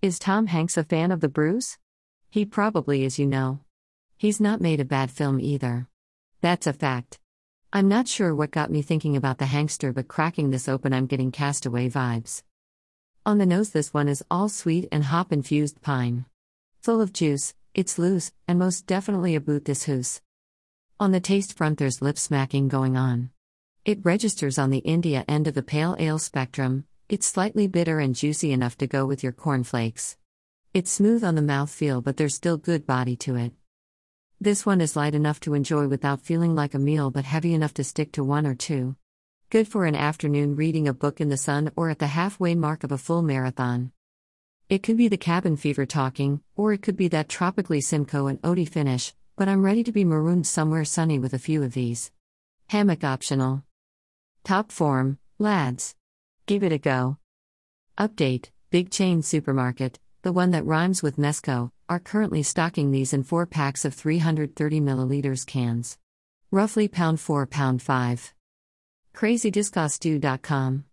Is Tom Hanks a fan of the Bruce? He probably is, you know. He's not made a bad film either. That's a fact. I'm not sure what got me thinking about the Hankster, but cracking this open, I'm getting castaway vibes. On the nose, this one is all sweet and hop infused pine. Full of juice, it's loose, and most definitely a boot this hoose. On the taste front, there's lip smacking going on. It registers on the India end of the pale ale spectrum, it's slightly bitter and juicy enough to go with your cornflakes. It's smooth on the mouth feel, but there's still good body to it. This one is light enough to enjoy without feeling like a meal, but heavy enough to stick to one or two. Good for an afternoon reading a book in the sun or at the halfway mark of a full marathon. It could be the cabin fever talking, or it could be that tropically Simcoe and Odie finish, but I'm ready to be marooned somewhere sunny with a few of these. Hammock optional. Top form, lads. Give it a go. Update Big Chain Supermarket, the one that rhymes with Nesco, are currently stocking these in 4 packs of 330 milliliters cans. Roughly pound 4 pound 5. CrazyDiscostew.com